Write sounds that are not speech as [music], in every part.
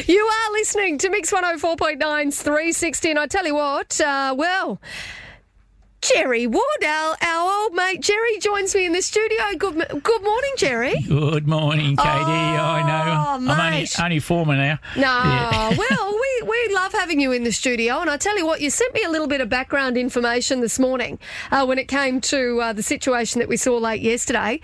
You are listening to Mix 104.9's 360, and I tell you what, uh, well, Gerry Wood, our, our old mate Gerry, joins me in the studio. Good, good morning, Gerry. Good morning, Katie. I know. I'm only, mate. only foreman now. No, Yeah. [laughs] well, we, we love having you in the studio, and I tell you what, you sent me a little bit of background information this morning uh, when it came to uh, the situation that we saw late yesterday.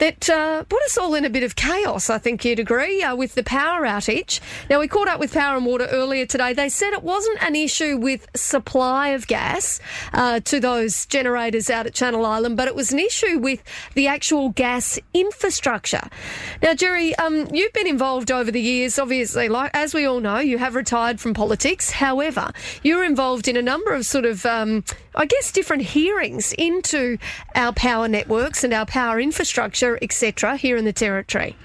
That uh, put us all in a bit of chaos, I think you'd agree, uh, with the power outage. Now, we caught up with Power and Water earlier today. They said it wasn't an issue with supply of gas uh, to those generators out at Channel Island, but it was an issue with the actual gas infrastructure. Now, Gerry, um, you've been involved over the years, obviously, like as we all know, you have retired from politics. However, you're involved in a number of sort of, um, I guess, different hearings into our power networks and our power infrastructure, etc., here in the Territory.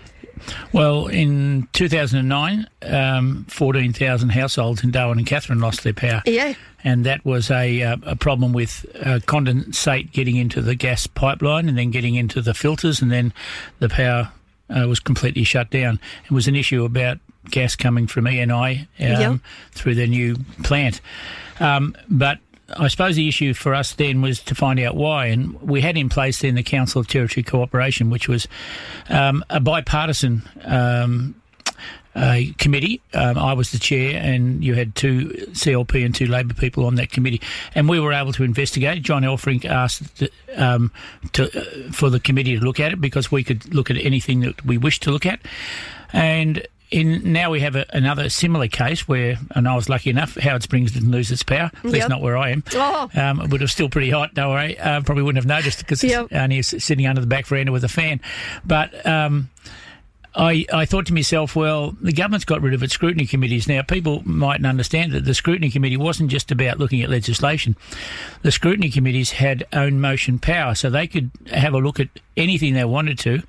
Well, in 2009, um, 14,000 households in Darwin and Katherine lost their power. Yeah. And that was a, uh, a problem with uh, condensate getting into the gas pipeline and then getting into the filters, and then the power uh, was completely shut down. It was an issue about gas coming from ENI um, Yep. through their new plant. Um, but I suppose the issue for us then was to find out why. And we had in place then the Council of Territory Cooperation, which was um, a bipartisan um, committee. Um, I was the chair, and you had two CLP and two Labor people on that committee, and we were able to investigate. John Elferink asked um, to, uh, for the committee to look at it because we could look at anything that we wished to look at, and. In, now we have a, another similar case where, and I was lucky enough, Howard Springs didn't lose its power. At least Yep. not where I am. Oh. Um, it was still pretty hot, don't worry. Uh, probably wouldn't have noticed because Yep. it's only sitting under the back veranda with a fan. But um, I, I thought to myself, well, the government's got rid of its scrutiny committees. Now, people mightn't understand that the scrutiny committee wasn't just about looking at legislation. The scrutiny committees had own motion power, so they could have a look at anything they wanted to.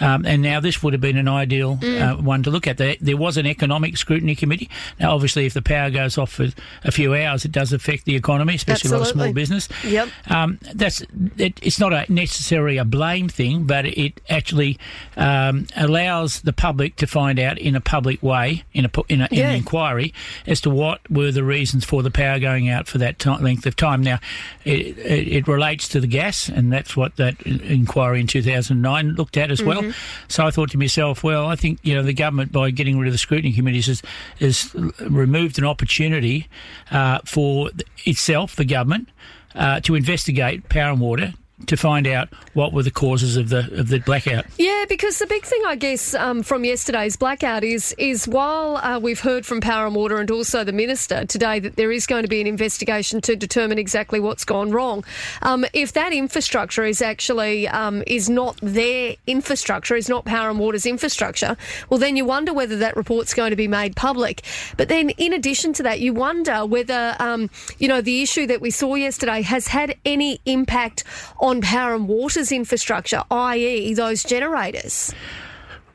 Um, and now this would have been an ideal uh, one to look at. There, there was an economic scrutiny committee. Now, obviously, if the power goes off for a few hours, it does affect the economy, especially a lot of small business. Yep. Um, that's it, it's not a necessarily a blame thing, but it actually um, allows the public to find out in a public way, in a in, a, in Yeah. an inquiry, as to what were the reasons for the power going out for that length of time. Now, it, it, it relates to the gas, and that's what that inquiry in 2009 looked at as well. So I thought to myself, well, I think you know the government by getting rid of the scrutiny committees has, has removed an opportunity uh, for itself, the government, uh, to investigate power and water to find out what were the causes of the of the blackout. Yeah, because the big thing, I guess, um, from yesterday's blackout is is while uh, we've heard from Power and Water and also the minister today that there is going to be an investigation to determine exactly what's gone wrong. Um, if that infrastructure is actually um, is not their infrastructure, is not Power and Water's infrastructure, well, then you wonder whether that report's going to be made public. But then, in addition to that, you wonder whether um, you know the issue that we saw yesterday has had any impact on Power and Water's infrastructure, i.e., those generators.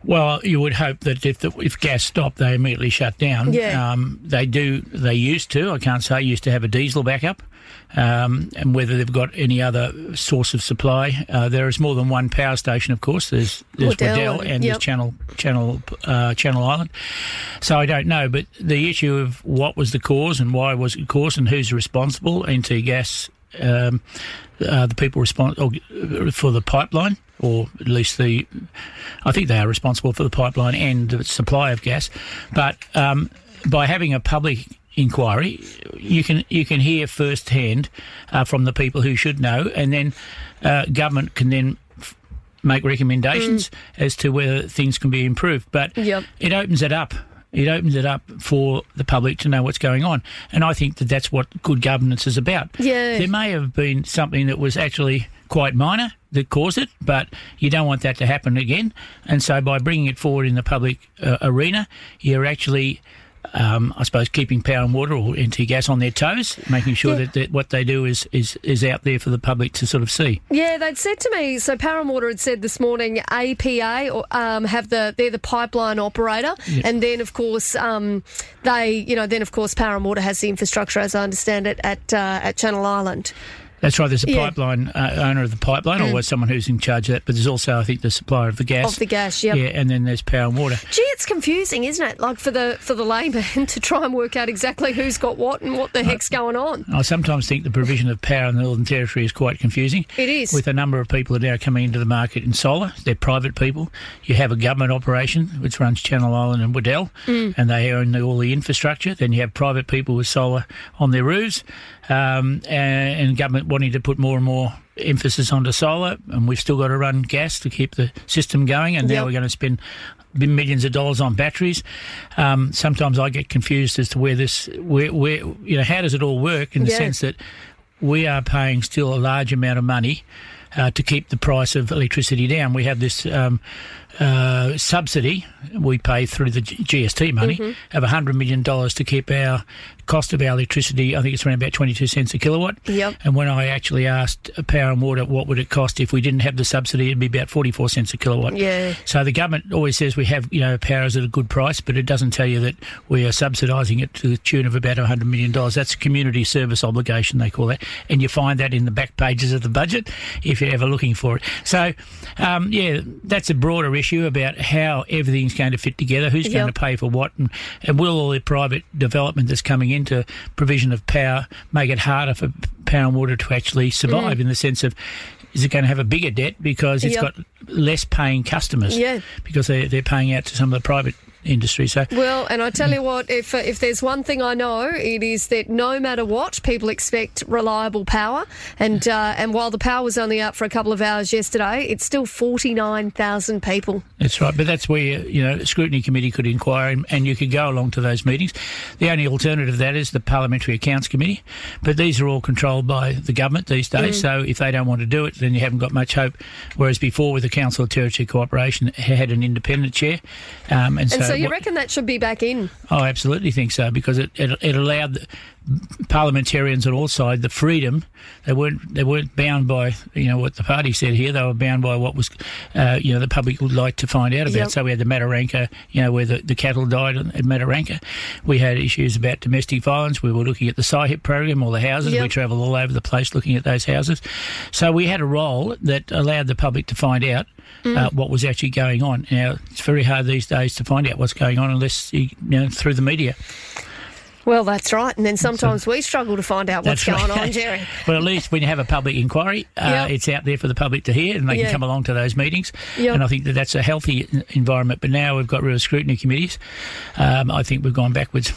Well, you would hope that if the, if gas stopped, they immediately shut down. Yeah. Um, they do. They used to. I can't say. Used to have a diesel backup. Um, and whether they've got any other source of supply, uh, there is more than one power station. Of course, there's there's Weddell Weddell and- and yep. there's Channel Channel uh, Channel Island. So I don't know, but the issue of what was the cause and why was it caused and who's responsible, NT Gas, um, uh, the people responsible for the pipeline, or at least the, I think they are responsible for the pipeline and the supply of gas. But um, by having a public inquiry, you can you can hear firsthand uh, from the people who should know, and then uh, government can then f- make recommendations as to whether things can be improved. But Yep. it opens it up. It opens it up for the public to know what's going on, and I think that that's what good governance is about. Yeah. there may have been something that was actually quite minor that caused it, but you don't want that to happen again. And so, by bringing it forward in the public uh, arena, you're actually um, I suppose keeping Power and Water or NT Gas on their toes, making sure Yeah. that, that what they do is, is is out there for the public to sort of see. Yeah, they'd said to me. So Power and Water had said this morning, APA or, um, have the they're the pipeline operator, and then of course um, they, you know, then of course Power and Water has the infrastructure, as I understand it, at uh, at Channel Island. That's right. There's a Yeah. pipeline uh, owner of the pipeline, or was someone who's in charge of that. But there's also, I think, the supplier of the gas. Of the gas, yep. Yeah, and then there's power and water. Gee, it's confusing, isn't it? Like for the for the layman [laughs] to try and work out exactly who's got what and what the heck's going on. I sometimes think the provision of power in the Northern Territory is quite confusing. It is. With a number of people that are now coming into the market in solar. They're private people. You have a government operation which runs Channel Island and Weddell, Mm. and they own the, all the infrastructure. Then you have private people with solar on their roofs, um, and, and government wanting to put more and more emphasis onto solar. And we've still got to run gas to keep the system going. And Yep. now we're going to spend millions of dollars on batteries. Um, sometimes I get confused as to where this, where, where, you know, how does it all work in the Yeah. sense that we are paying still a large amount of money uh, to keep the price of electricity down. We have this um, uh, subsidy we pay through the GST money Mm-hmm. of $100 million to keep our cost of our electricity, I think it's around about 22 cents a kilowatt. Yep. And when I actually asked Power and Water what would it cost if we didn't have the subsidy, it'd be about 44 cents a kilowatt. Yeah. So the government always says we have, you know, powers at a good price, but it doesn't tell you that we are subsidising it to the tune of about $100 million. That's a community service obligation, they call that. And you find that in the back pages of the budget if you're ever looking for it. So, um, yeah, that's a broader issue about how everything's going to fit together, who's going to pay for what, and, and will all the private development that's coming into provision of power make it harder for power and water to actually survive mm. in the sense of is it going to have a bigger debt because it's Yep. got less paying customers Yeah. because they're, they're paying out to some of the private industry. So Well, and I tell you what, if uh, if there's one thing I know, it is that no matter what, people expect reliable power. And uh, and while the power was only out for a couple of hours yesterday, it's still forty nine thousand people. That's right, but that's where you know a scrutiny committee could inquire, and, you could go along to those meetings. The only alternative to that is the parliamentary accounts committee, but these are all controlled by the government these days. So if they don't want to do it, then you haven't got much hope. Whereas before, with the Council of Territory Cooperation, it had an independent chair, um, and, And so, you what- reckon that should be back in? Oh, I absolutely think so because it, it, it allowed the parliamentarians on all sides the freedom. They weren't they weren't bound by you know what the party said here. They were bound by what was uh, you know the public would like to find out about. Yep. So we had the Mataranka, you know, where the, the cattle died at Mataranka. We had issues about domestic violence. We were looking at the SIHIP program, all the houses. Yep. We travelled all over the place looking at those houses. So we had a role that allowed the public to find out. Uh, what was actually going on? Now it's very hard these days to find out what's going on unless you, you know through the media. Well, that's right. And then sometimes we struggle to find out what's going right. on, Gerry. [laughs] Well, at least when you have a public inquiry, uh, Yep. it's out there for the public to hear, and they Yeah. can come along to those meetings. Yep. And I think that that's a healthy environment. But now we've got real scrutiny committees. Um, I think we've gone backwards.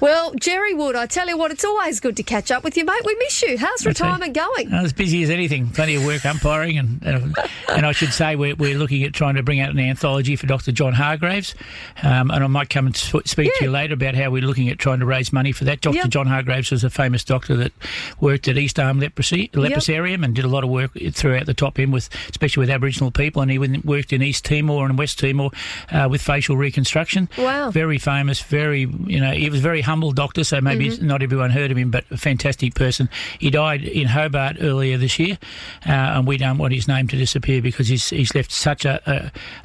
Well, Gerry Wood, I tell you what, it's always good to catch up with you, mate. We miss you. How's That's retirement going? As busy as anything, plenty of work umpiring, and and, and I should say we're, we're looking at trying to bring out an anthology for Dr. John Hargraves, um, and I might come and sp- speak to you later about how we're looking at trying to raise money for that. Dr. Yep. John Hargraves was a famous doctor that worked at East Arm Leprosy Leprosarium and did a lot of work throughout the top end with, especially with Aboriginal people, and he worked in East Timor and West Timor uh, with facial reconstruction. Wow. Very famous, very you know, he was a very humble doctor, so maybe Mm-hmm. not everyone heard of him, but a fantastic person. He died in Hobart earlier this year, uh, and we don't want his name to disappear because he's he's left such a,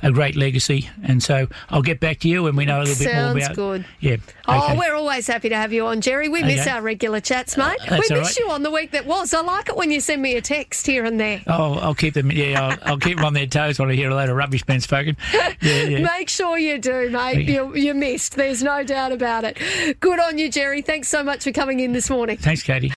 a, a great legacy. And so I'll get back to you when we know a little bit more about. good. Yeah. Oh, we're always happy to have you on, Gerry. We miss our regular chats, uh, mate. that's we miss right. you on the week that was. I like it when you send me a text here and there. Oh, I'll keep them. Yeah, I'll, I'll keep them on their toes when I hear a load of rubbish being spoken. [laughs] Yeah, yeah. Make sure you do, mate. Okay. You, you missed. There's no doubt about it. Good on you, Gerry. Thanks so much for coming in this morning. Thanks, Katie.